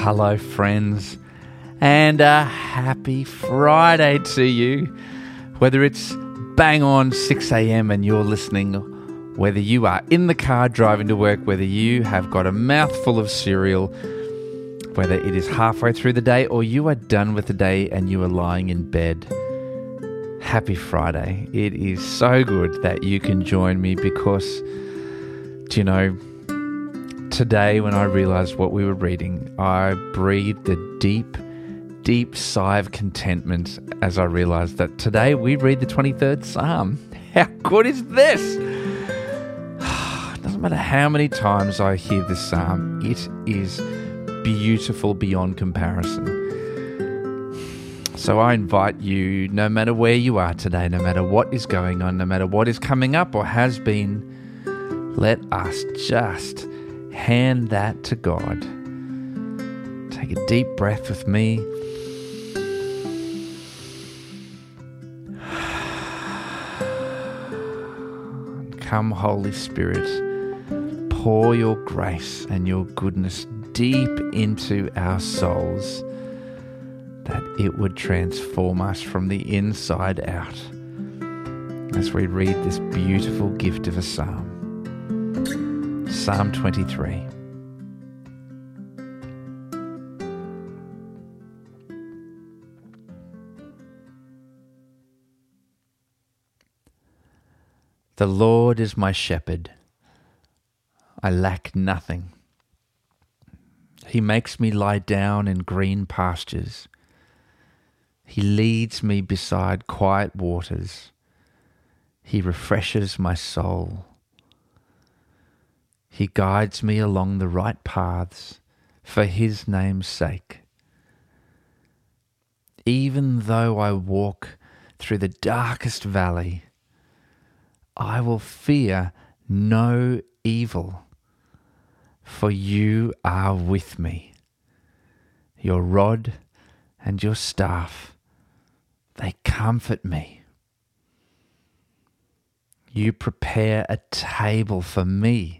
hello, friends, and a happy Friday to you. Whether it's bang on 6 a.m. and you're listening, whether you are in the car driving to work, whether you have got a mouthful of cereal, whether it is halfway through the day or you are done with the day and you are lying in bed. Happy Friday. It is so good that you can join me because, do you know, today when I realized what we were reading, I breathed a deep, deep sigh of contentment as I realized that today we read the 23rd Psalm. How good is this? Doesn't matter how many times I hear this psalm, it is beautiful beyond comparison. So I invite you, no matter where you are today, no matter what is going on, no matter what is coming up or has been, let us just hand that to God. Take a deep breath with me. Come, Holy Spirit, pour your grace and your goodness deep into our souls that it would transform us from the inside out as we read this beautiful gift of a psalm. Psalm 23. The Lord is my shepherd. I lack nothing. He makes me lie down in green pastures. He leads me beside quiet waters. He refreshes my soul. He guides me along the right paths for His name's sake. Even though I walk through the darkest valley, I will fear no evil, for you are with me. Your rod and your staff, they comfort me. You prepare a table for me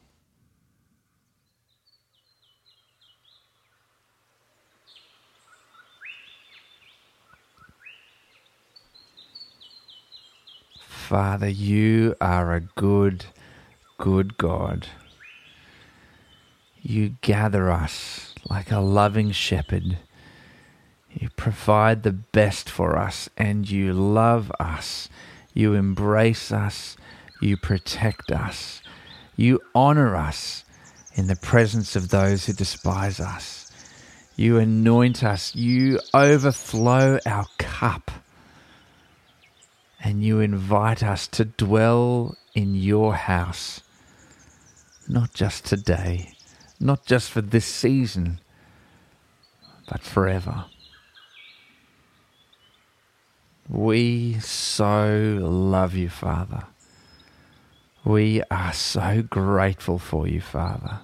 Father, you are a good, good God. You gather us like a loving shepherd. You provide the best for us and you love us. You embrace us. You protect us. You honor us in the presence of those who despise us. You anoint us. You overflow our cup and you invite us to dwell in your house, not just today, not just for this season, but forever. We so love you, Father. We are so grateful for you, Father.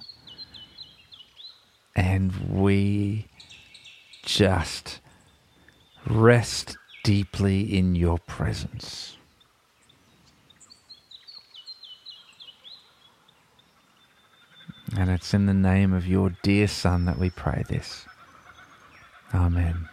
And we just rest deeply in your presence. And it's in the name of your dear Son that we pray this. Amen.